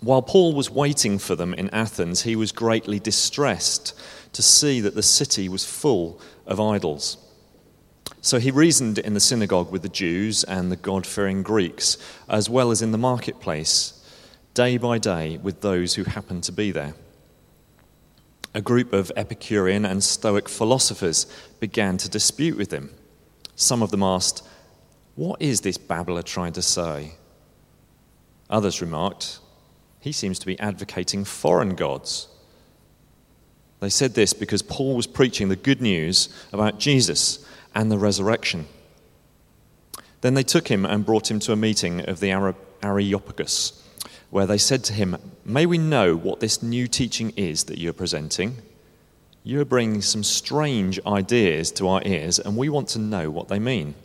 While Paul was waiting for them in Athens, he was greatly distressed to see that the city was full of idols. So he reasoned in the synagogue with the Jews and the God fearing Greeks, as well as in the marketplace, day by day with those who happened to be there. A group of Epicurean and Stoic philosophers began to dispute with him. Some of them asked, What is this babbler trying to say? Others remarked, He seems to be advocating foreign gods. They said this because Paul was preaching the good news about Jesus and the resurrection. Then they took him and brought him to a meeting of the Areopagus, where they said to him, May we know what this new teaching is that you're presenting? You're bringing some strange ideas to our ears, and we want to know what they mean.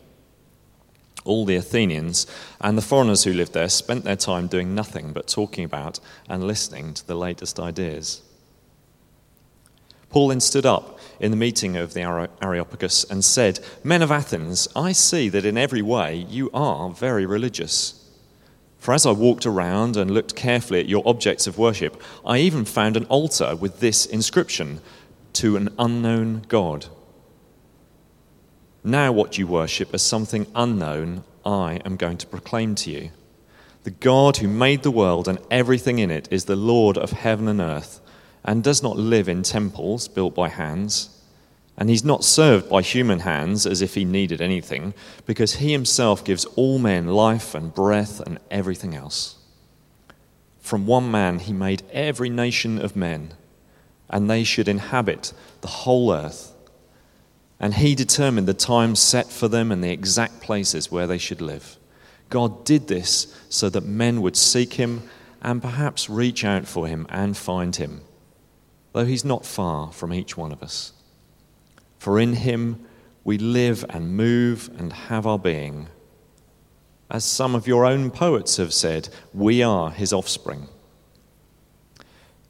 All the Athenians and the foreigners who lived there spent their time doing nothing but talking about and listening to the latest ideas. Paul then stood up in the meeting of the Areopagus and said, Men of Athens, I see that in every way you are very religious. For as I walked around and looked carefully at your objects of worship, I even found an altar with this inscription To an unknown God. Now, what you worship as something unknown, I am going to proclaim to you. The God who made the world and everything in it is the Lord of heaven and earth and does not live in temples built by hands. And he's not served by human hands as if he needed anything, because he himself gives all men life and breath and everything else. From one man he made every nation of men, and they should inhabit the whole earth. And he determined the time set for them and the exact places where they should live. God did this so that men would seek him and perhaps reach out for him and find him though he's not far from each one of us. For in him we live and move and have our being. As some of your own poets have said, we are his offspring.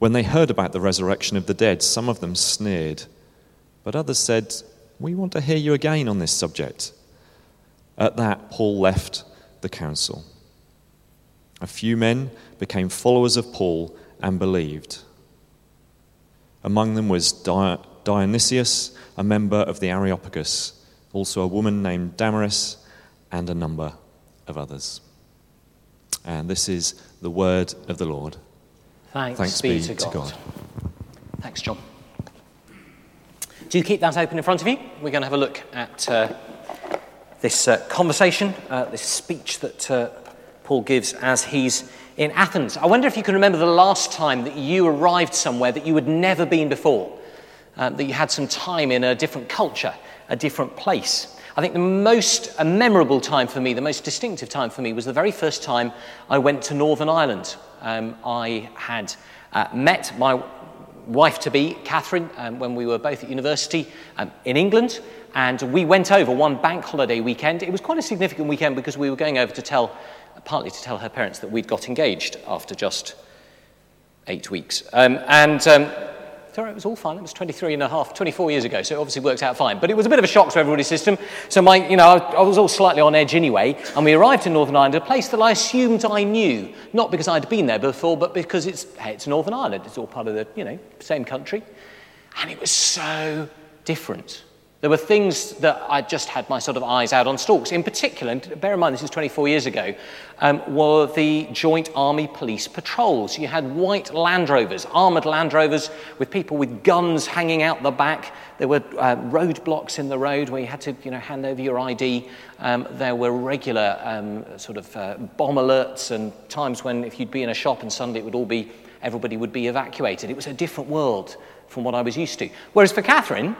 When they heard about the resurrection of the dead, some of them sneered, but others said, We want to hear you again on this subject. At that, Paul left the council. A few men became followers of Paul and believed. Among them was Dionysius, a member of the Areopagus, also a woman named Damaris, and a number of others. And this is the word of the Lord. Thanks, Thanks be, be, to, God. to God. Thanks, John. Do keep that open in front of you. We're going to have a look at uh, this uh, conversation, uh, this speech that uh, Paul gives as he's in Athens. I wonder if you can remember the last time that you arrived somewhere that you had never been before, uh, that you had some time in a different culture, a different place. I think the most memorable time for me, the most distinctive time for me, was the very first time I went to Northern Ireland. Um, I had uh, met my wife to be, Catherine, um, when we were both at university um, in England. And we went over one bank holiday weekend. It was quite a significant weekend because we were going over to tell partly to tell her parents that we'd got engaged after just eight weeks. Um, and um, it was all fine. It was 23 and a half, 24 years ago, so it obviously worked out fine. But it was a bit of a shock to everybody's system. So my, you know, I, was all slightly on edge anyway. And we arrived in Northern Ireland, a place that I assumed I knew, not because I'd been there before, but because it's, hey, it's Northern Ireland. It's all part of the, you know, same country. And it was so different. There were things that I just had my sort of eyes out on stalks. In particular, and bear in mind this is 24 years ago, um, were the joint army police patrols. You had white Land Rovers, armoured Land Rovers with people with guns hanging out the back. There were uh, roadblocks in the road where you had to you know, hand over your ID. Um, there were regular um, sort of uh, bomb alerts and times when if you'd be in a shop and suddenly it would all be, everybody would be evacuated. It was a different world from what I was used to. Whereas for Catherine,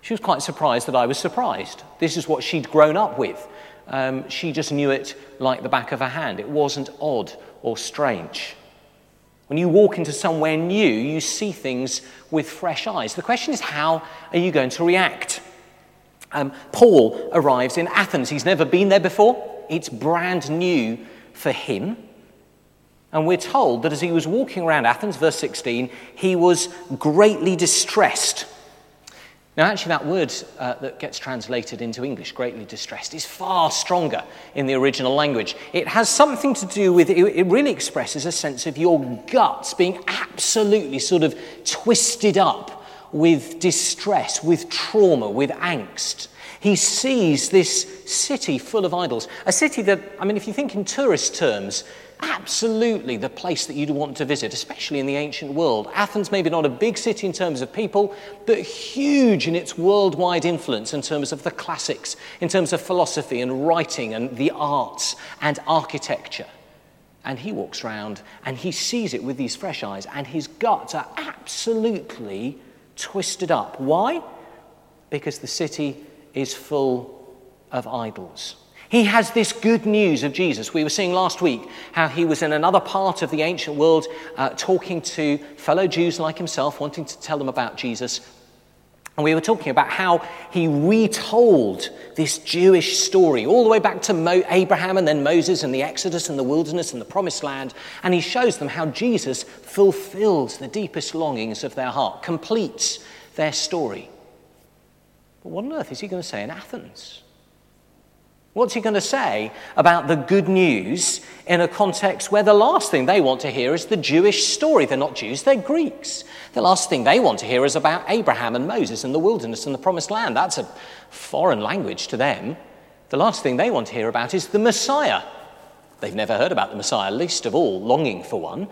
she was quite surprised that I was surprised. This is what she'd grown up with. um, she just knew it like the back of her hand. It wasn't odd or strange. When you walk into somewhere new, you see things with fresh eyes. The question is, how are you going to react? Um, Paul arrives in Athens. He's never been there before, it's brand new for him. And we're told that as he was walking around Athens, verse 16, he was greatly distressed. Now, actually, that word uh, that gets translated into English, greatly distressed, is far stronger in the original language. It has something to do with, it really expresses a sense of your guts being absolutely sort of twisted up with distress, with trauma, with angst. He sees this city full of idols. A city that, I mean, if you think in tourist terms, absolutely the place that you'd want to visit, especially in the ancient world. Athens, maybe not a big city in terms of people, but huge in its worldwide influence in terms of the classics, in terms of philosophy and writing and the arts and architecture. And he walks around and he sees it with these fresh eyes, and his guts are absolutely twisted up. Why? Because the city is full of idols. He has this good news of Jesus. We were seeing last week how he was in another part of the ancient world uh, talking to fellow Jews like himself, wanting to tell them about Jesus. And we were talking about how he retold this Jewish story all the way back to Mo- Abraham and then Moses and the Exodus and the wilderness and the promised land. And he shows them how Jesus fulfills the deepest longings of their heart, completes their story. But what on earth is he going to say in Athens? What's he going to say about the good news in a context where the last thing they want to hear is the Jewish story? They're not Jews, they're Greeks. The last thing they want to hear is about Abraham and Moses and the wilderness and the promised land. That's a foreign language to them. The last thing they want to hear about is the Messiah. They've never heard about the Messiah, least of all longing for one.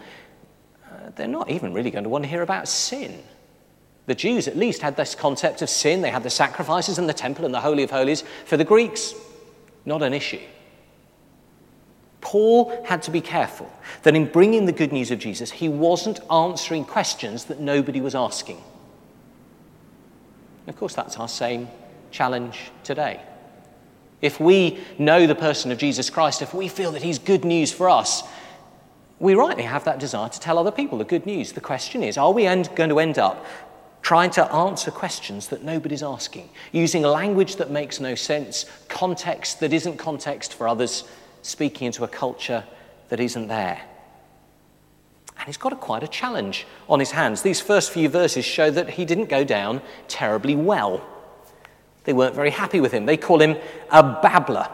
Uh, they're not even really going to want to hear about sin. The Jews at least had this concept of sin. They had the sacrifices and the temple and the Holy of Holies. For the Greeks, not an issue. Paul had to be careful that in bringing the good news of Jesus, he wasn't answering questions that nobody was asking. of course, that's our same challenge today. If we know the person of Jesus Christ, if we feel that he's good news for us, we rightly have that desire to tell other people the good news. The question is are we end, going to end up trying to answer questions that nobody's asking, using language that makes no sense, context that isn't context for others, speaking into a culture that isn't there. And he's got a, quite a challenge on his hands. These first few verses show that he didn't go down terribly well. They weren't very happy with him. They call him a babbler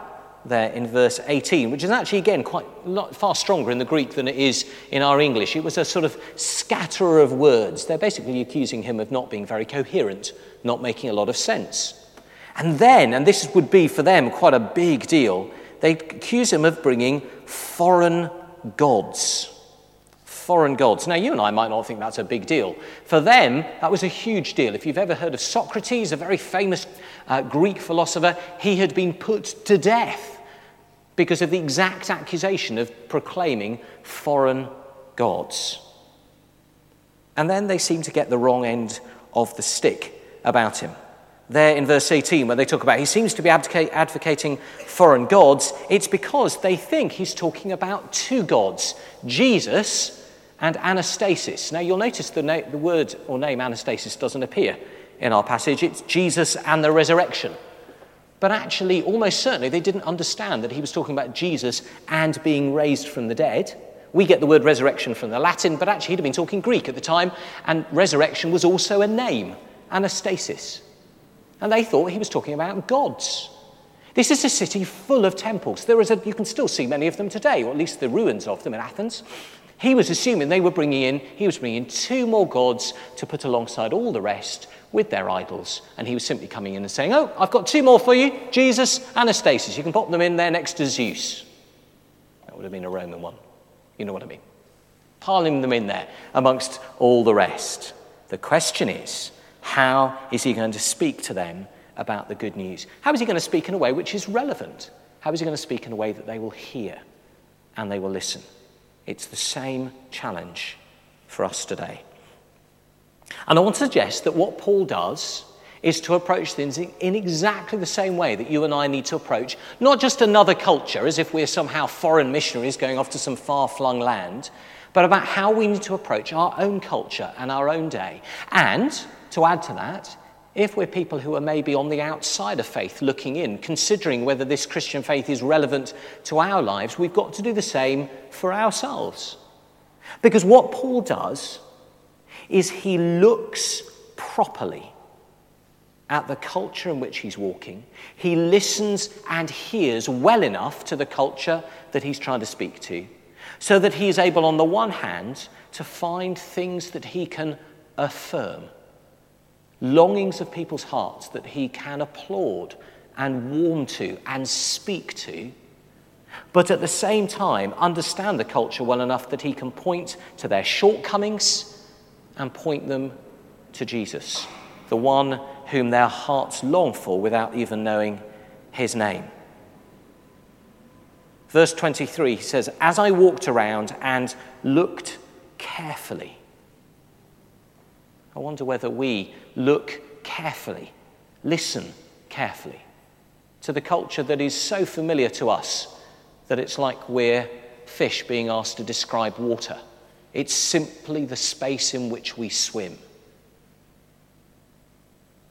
there in verse 18, which is actually, again, quite far stronger in the Greek than it is in our English. It was a sort of scatterer of words. They're basically accusing him of not being very coherent, not making a lot of sense. And then, and this would be for them quite a big deal, they accuse him of bringing foreign gods. Foreign gods. Now, you and I might not think that's a big deal. For them, that was a huge deal. If you've ever heard of Socrates, a very famous uh, Greek philosopher, he had been put to death because of the exact accusation of proclaiming foreign gods. And then they seem to get the wrong end of the stick about him. There in verse 18, when they talk about he seems to be advocating foreign gods, it's because they think he's talking about two gods, Jesus and Anastasis. Now you'll notice the, na- the word or name Anastasis doesn't appear in our passage, it's Jesus and the resurrection. But actually, almost certainly, they didn't understand that he was talking about Jesus and being raised from the dead. We get the word resurrection from the Latin, but actually, he'd have been talking Greek at the time, and resurrection was also a name, Anastasis. And they thought he was talking about gods. This is a city full of temples. There is a, you can still see many of them today, or at least the ruins of them in Athens. He was assuming they were bringing in, he was bringing in two more gods to put alongside all the rest with their idols. And he was simply coming in and saying, Oh, I've got two more for you Jesus, Anastasis. You can pop them in there next to Zeus. That would have been a Roman one. You know what I mean? Piling them in there amongst all the rest. The question is, how is he going to speak to them about the good news? How is he going to speak in a way which is relevant? How is he going to speak in a way that they will hear and they will listen? It's the same challenge for us today. And I want to suggest that what Paul does is to approach things in exactly the same way that you and I need to approach not just another culture as if we're somehow foreign missionaries going off to some far flung land, but about how we need to approach our own culture and our own day. And to add to that, if we're people who are maybe on the outside of faith looking in, considering whether this Christian faith is relevant to our lives, we've got to do the same for ourselves. Because what Paul does is he looks properly at the culture in which he's walking. He listens and hears well enough to the culture that he's trying to speak to, so that he is able, on the one hand, to find things that he can affirm, longings of people's hearts that he can applaud and warm to and speak to, but at the same time, understand the culture well enough that he can point to their shortcomings and point them to Jesus, the one whom their hearts long for without even knowing his name. Verse 23 says, As I walked around and looked carefully, I wonder whether we look carefully, listen carefully to the culture that is so familiar to us that it's like we're fish being asked to describe water. It's simply the space in which we swim.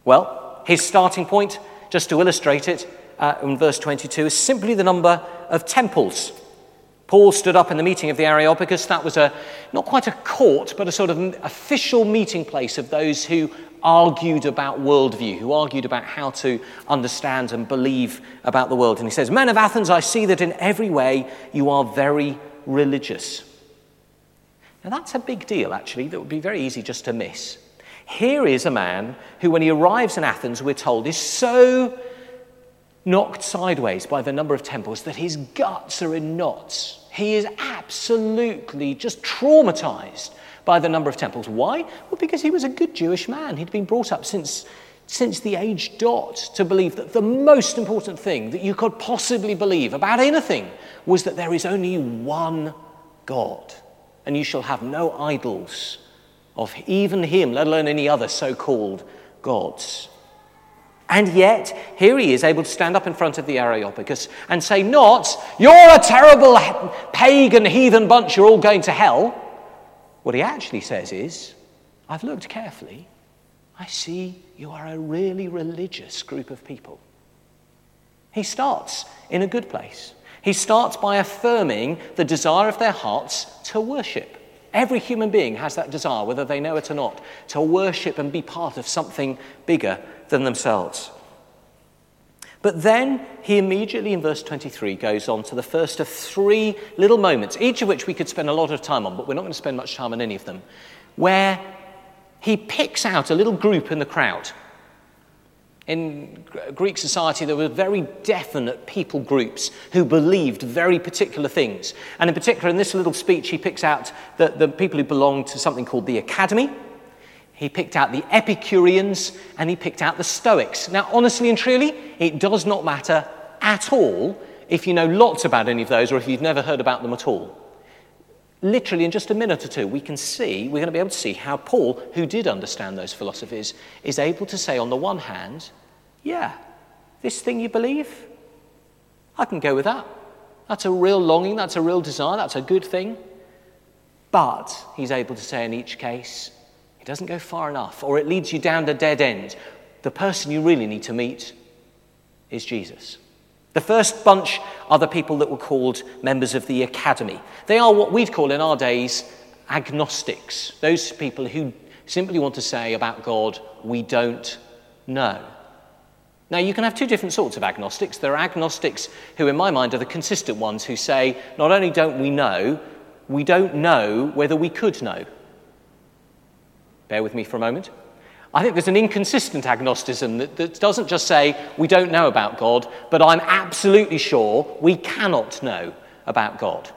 Well, his starting point, just to illustrate it, uh, in verse 22, is simply the number of temples. Paul stood up in the meeting of the Areopagus. That was a, not quite a court, but a sort of official meeting place of those who argued about worldview, who argued about how to understand and believe about the world. And he says, Men of Athens, I see that in every way you are very religious. Now, that's a big deal, actually, that would be very easy just to miss. Here is a man who, when he arrives in Athens, we're told, is so knocked sideways by the number of temples that his guts are in knots. He is absolutely just traumatized by the number of temples. Why? Well, because he was a good Jewish man. He'd been brought up since, since the age dot to believe that the most important thing that you could possibly believe about anything was that there is only one God, and you shall have no idols of even him, let alone any other so called gods. And yet, here he is able to stand up in front of the Areopagus and say, Not, you're a terrible pagan heathen bunch, you're all going to hell. What he actually says is, I've looked carefully. I see you are a really religious group of people. He starts in a good place. He starts by affirming the desire of their hearts to worship. Every human being has that desire, whether they know it or not, to worship and be part of something bigger than themselves. But then he immediately, in verse 23, goes on to the first of three little moments, each of which we could spend a lot of time on, but we're not going to spend much time on any of them, where he picks out a little group in the crowd. In Greek society, there were very definite people groups who believed very particular things. And in particular, in this little speech, he picks out the, the people who belonged to something called the Academy, he picked out the Epicureans and he picked out the Stoics. Now, honestly and truly, it does not matter at all if you know lots about any of those or if you've never heard about them at all. Literally, in just a minute or two, we can see, we're going to be able to see how Paul, who did understand those philosophies, is able to say, on the one hand, yeah, this thing you believe, I can go with that. That's a real longing, that's a real desire, that's a good thing. But, he's able to say in each case, it doesn't go far enough, or it leads you down the dead end. The person you really need to meet is Jesus. The first bunch are the people that were called members of the academy. They are what we'd call in our days agnostics, those people who simply want to say about God, we don't know. Now, you can have two different sorts of agnostics. There are agnostics who, in my mind, are the consistent ones who say, not only don't we know, we don't know whether we could know. Bear with me for a moment. I think there's an inconsistent agnosticism that, that, doesn't just say we don't know about God, but I'm absolutely sure we cannot know about God.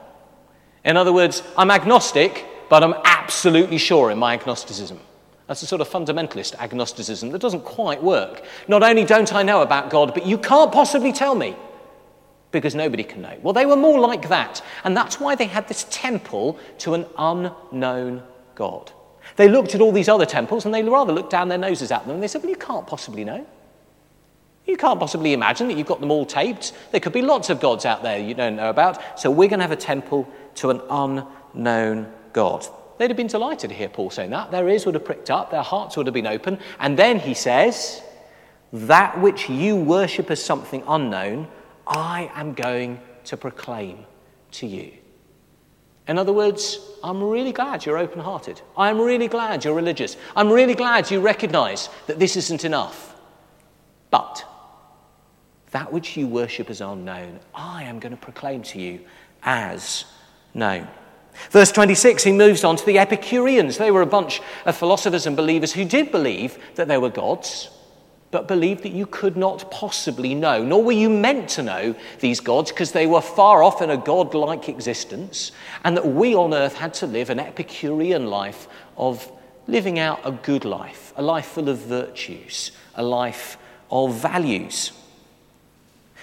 In other words, I'm agnostic, but I'm absolutely sure in my agnosticism. That's a sort of fundamentalist agnosticism that doesn't quite work. Not only don't I know about God, but you can't possibly tell me because nobody can know. Well, they were more like that, and that's why they had this temple to an unknown God. They looked at all these other temples and they rather looked down their noses at them and they said, Well, you can't possibly know. You can't possibly imagine that you've got them all taped. There could be lots of gods out there you don't know about. So we're going to have a temple to an unknown God. They'd have been delighted to hear Paul saying that. Their ears would have pricked up, their hearts would have been open. And then he says, That which you worship as something unknown, I am going to proclaim to you. In other words, I'm really glad you're open hearted. I'm really glad you're religious. I'm really glad you recognize that this isn't enough. But that which you worship as unknown, I am going to proclaim to you as known. Verse 26, he moves on to the Epicureans. They were a bunch of philosophers and believers who did believe that there were gods, but believed that you could not possibly know, nor were you meant to know these gods because they were far off in a god-like existence, and that we on earth had to live an Epicurean life of living out a good life, a life full of virtues, a life of values.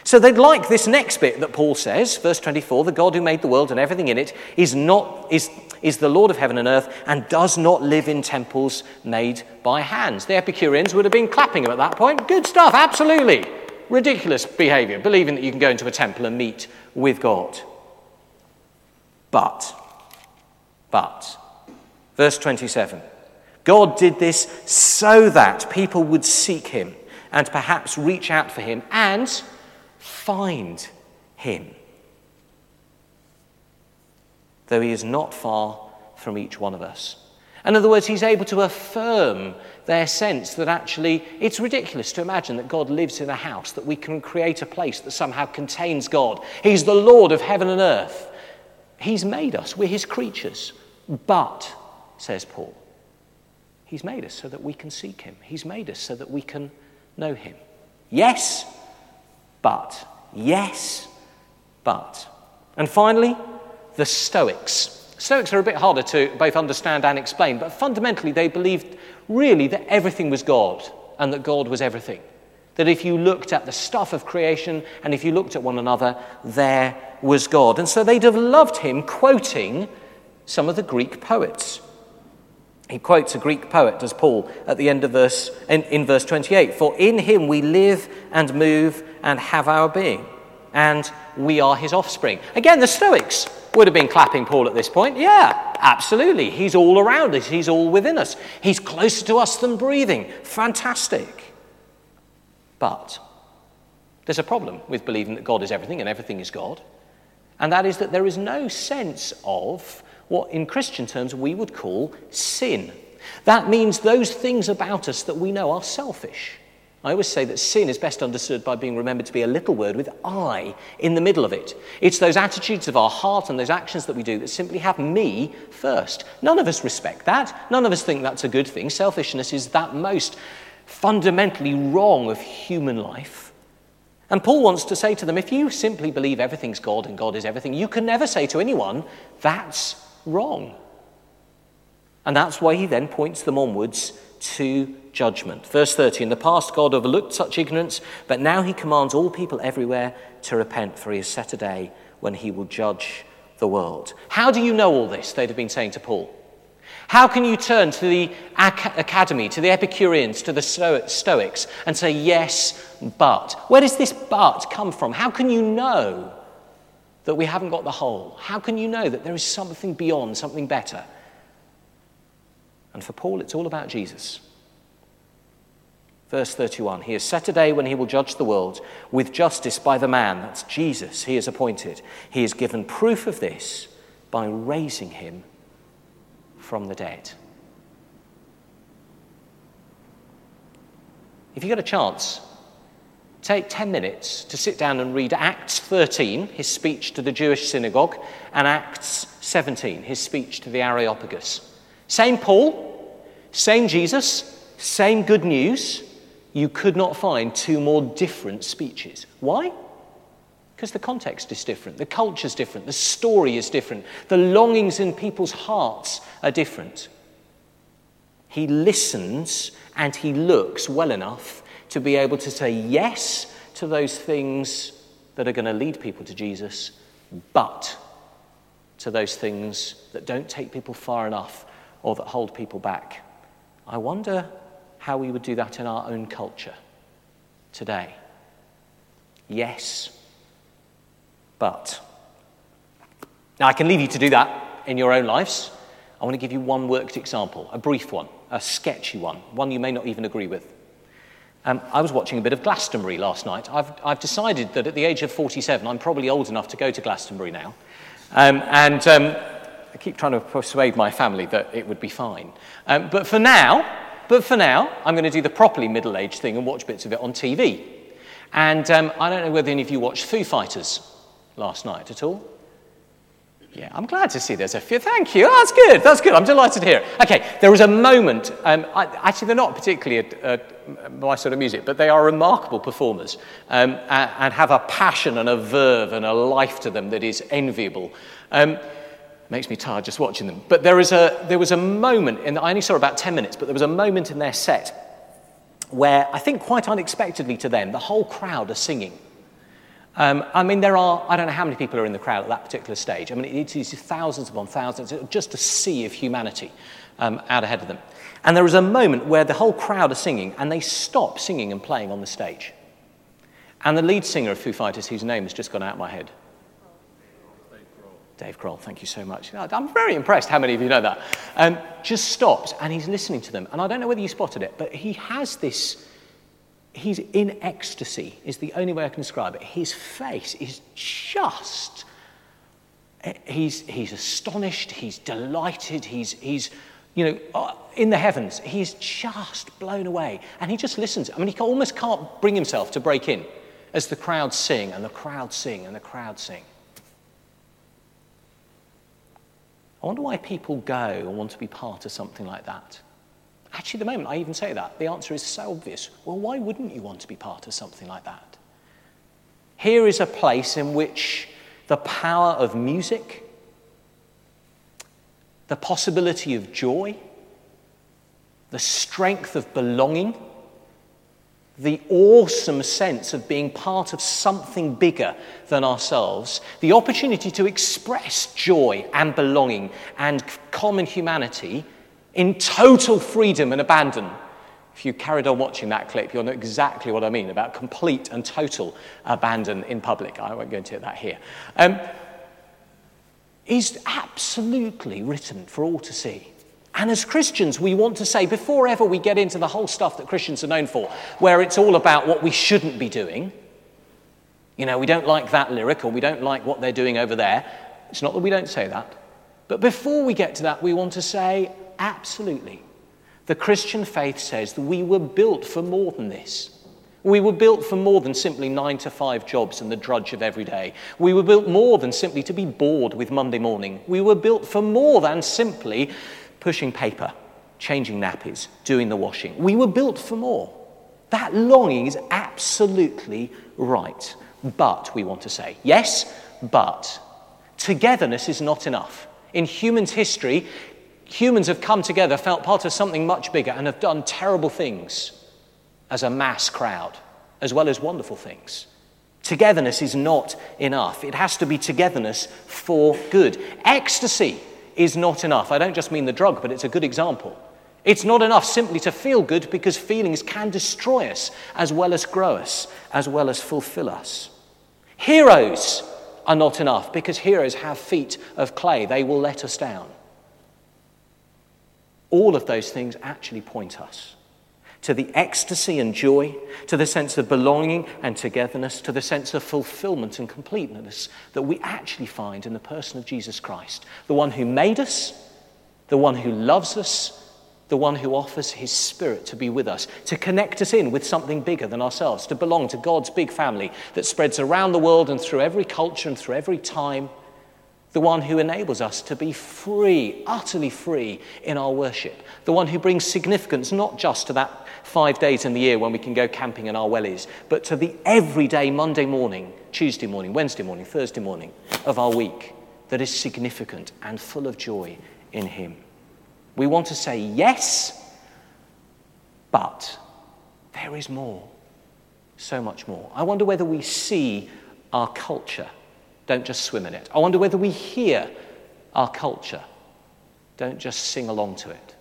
So they'd like this next bit that Paul says, verse 24 the God who made the world and everything in it is, not, is, is the Lord of heaven and earth and does not live in temples made by hands. The Epicureans would have been clapping him at that point. Good stuff, absolutely. Ridiculous behavior, believing that you can go into a temple and meet with God. But, but, verse 27 God did this so that people would seek him and perhaps reach out for him and find him. Though he is not far from each one of us. In other words, he's able to affirm their sense that actually it's ridiculous to imagine that God lives in a house, that we can create a place that somehow contains God. He's the Lord of heaven and earth. He's made us, we're his creatures. But, says Paul, he's made us so that we can seek him. He's made us so that we can know him. Yes, but. Yes, but. And finally, the Stoics. Stoics are a bit harder to both understand and explain, but fundamentally they believed really that everything was God and that God was everything. That if you looked at the stuff of creation and if you looked at one another, there was God. And so they'd have loved him quoting some of the Greek poets. He quotes a Greek poet, does Paul, at the end of verse, in, in verse 28 For in him we live and move and have our being, and we are his offspring. Again, the Stoics would have been clapping Paul at this point. Yeah, absolutely. He's all around us, he's all within us. He's closer to us than breathing. Fantastic. But there's a problem with believing that God is everything and everything is God, and that is that there is no sense of what in Christian terms we would call sin. That means those things about us that we know are selfish. I always say that sin is best understood by being remembered to be a little word with I in the middle of it. It's those attitudes of our heart and those actions that we do that simply have me first. None of us respect that. None of us think that's a good thing. Selfishness is that most fundamentally wrong of human life. And Paul wants to say to them if you simply believe everything's God and God is everything, you can never say to anyone, that's wrong. And that's why he then points them onwards to judgment. Verse 30 In the past, God overlooked such ignorance, but now he commands all people everywhere to repent, for he has set a day when he will judge the world. How do you know all this? They'd have been saying to Paul. How can you turn to the academy, to the Epicureans, to the Stoics, and say, yes, but? Where does this but come from? How can you know that we haven't got the whole? How can you know that there is something beyond, something better? And for Paul, it's all about Jesus. Verse 31 He has set a day when he will judge the world with justice by the man, that's Jesus, he is appointed. He has given proof of this by raising him from the dead. If you get a chance, take 10 minutes to sit down and read Acts 13, his speech to the Jewish synagogue, and Acts 17, his speech to the Areopagus. Same Paul, same Jesus, same good news. You could not find two more different speeches. Why? Because the context is different, the culture is different, the story is different, the longings in people's hearts are different. He listens and he looks well enough to be able to say yes to those things that are going to lead people to Jesus, but to those things that don't take people far enough or that hold people back. I wonder how we would do that in our own culture today. Yes, but. Now, I can leave you to do that in your own lives. I want to give you one worked example, a brief one, a sketchy one, one you may not even agree with. Um, I was watching a bit of Glastonbury last night. I've, I've, decided that at the age of 47, I'm probably old enough to go to Glastonbury now. Um, and um, keep trying to persuade my family that it would be fine. Um, but for now, but for now, I'm going to do the properly middle-aged thing and watch bits of it on TV. And um, I don't know whether any of you watched Foo Fighters last night at all. Yeah, I'm glad to see there's a few. Thank you. Oh, that's good. That's good. I'm delighted to hear it. Okay, there was a moment. Um, I, actually, they're not particularly a, a, my sort of music, but they are remarkable performers um, and, and, have a passion and a verve and a life to them that is enviable. Um, makes me tired just watching them. But there, is a, there was a moment, in, I only saw about 10 minutes, but there was a moment in their set where I think quite unexpectedly to them, the whole crowd are singing. Um, I mean, there are, I don't know how many people are in the crowd at that particular stage. I mean, it is thousands upon thousands, just a sea of humanity um, out ahead of them. And there is a moment where the whole crowd are singing and they stop singing and playing on the stage. And the lead singer of Foo Fighters, whose name has just gone out of my head, Dave Grohl, thank you so much. I'm very impressed how many of you know that. Um, just stops and he's listening to them. And I don't know whether you spotted it, but he has this, he's in ecstasy, is the only way I can describe it. His face is just, he's, he's astonished, he's delighted, he's, he's you know, uh, in the heavens. He's just blown away. And he just listens. I mean, he almost can't bring himself to break in as the crowd sing and the crowd sing and the crowd sing. I wonder why people go and want to be part of something like that. Actually, the moment I even say that, the answer is so obvious. Well, why wouldn't you want to be part of something like that? Here is a place in which the power of music, the possibility of joy, the strength of belonging, the awesome sense of being part of something bigger than ourselves, the opportunity to express joy and belonging and common humanity in total freedom and abandon. If you carried on watching that clip, you'll know exactly what I mean about complete and total abandon in public. I won't go into that here. Um, is absolutely written for all to see. And as Christians, we want to say, before ever we get into the whole stuff that Christians are known for, where it's all about what we shouldn't be doing, you know, we don't like that lyric or we don't like what they're doing over there. It's not that we don't say that. But before we get to that, we want to say, absolutely. The Christian faith says that we were built for more than this. We were built for more than simply nine to five jobs and the drudge of every day. We were built more than simply to be bored with Monday morning. We were built for more than simply pushing paper, changing nappies, doing the washing. We were built for more. That longing is absolutely right. But, we want to say, yes, but togetherness is not enough. In humans' history, humans have come together, felt part of something much bigger, and have done terrible things as a mass crowd, as well as wonderful things. Togetherness is not enough. It has to be togetherness for good. Ecstasy is not enough. I don't just mean the drug, but it's a good example. It's not enough simply to feel good because feelings can destroy us as well as grow us, as well as fulfill us. Heroes are not enough because heroes have feet of clay, they will let us down. All of those things actually point us to the ecstasy and joy, to the sense of belonging and togetherness, to the sense of fulfillment and completeness that we actually find in the person of Jesus Christ, the one who made us, the one who loves us, the one who offers his spirit to be with us, to connect us in with something bigger than ourselves, to belong to God's big family that spreads around the world and through every culture and through every time the one who enables us to be free, utterly free in our worship, the one who brings significance not just to that five days in the year when we can go camping in our wellies, but to the everyday Monday morning, Tuesday morning, Wednesday morning, Thursday morning of our week that is significant and full of joy in Him. We want to say yes, but there is more, so much more. I wonder whether we see our culture don't just swim in it. I wonder whether we hear our culture don't just sing along to it.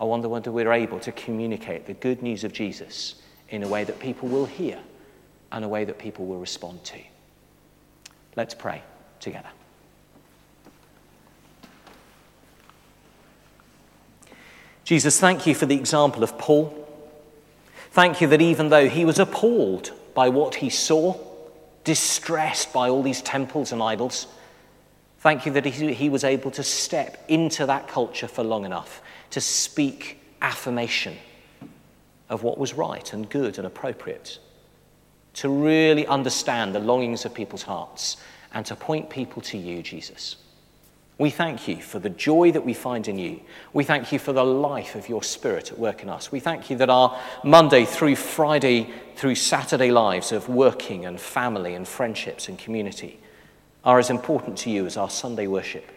I wonder whether we're able to communicate the good news of Jesus in a way that people will hear and a way that people will respond to. Let's pray together. Jesus, thank you for the example of Paul. Thank you that even though he was appalled by what he saw, distressed by all these temples and idols, thank you that he, he was able to step into that culture for long enough to speak affirmation of what was right and good and appropriate, to really understand the longings of people's hearts and to point people to you, Jesus. We thank you for the joy that we find in you. We thank you for the life of your Spirit at work in us. We thank you that our Monday through Friday through Saturday lives of working and family and friendships and community are as important to you as our Sunday worship.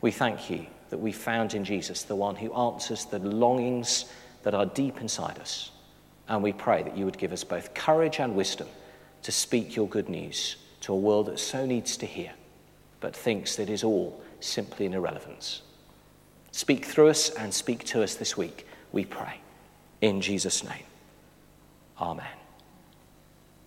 We thank you that we found in Jesus the one who answers the longings that are deep inside us. And we pray that you would give us both courage and wisdom to speak your good news to a world that so needs to hear but thinks that is all simply an irrelevance. Speak through us and speak to us this week, we pray. In Jesus' name. Amen.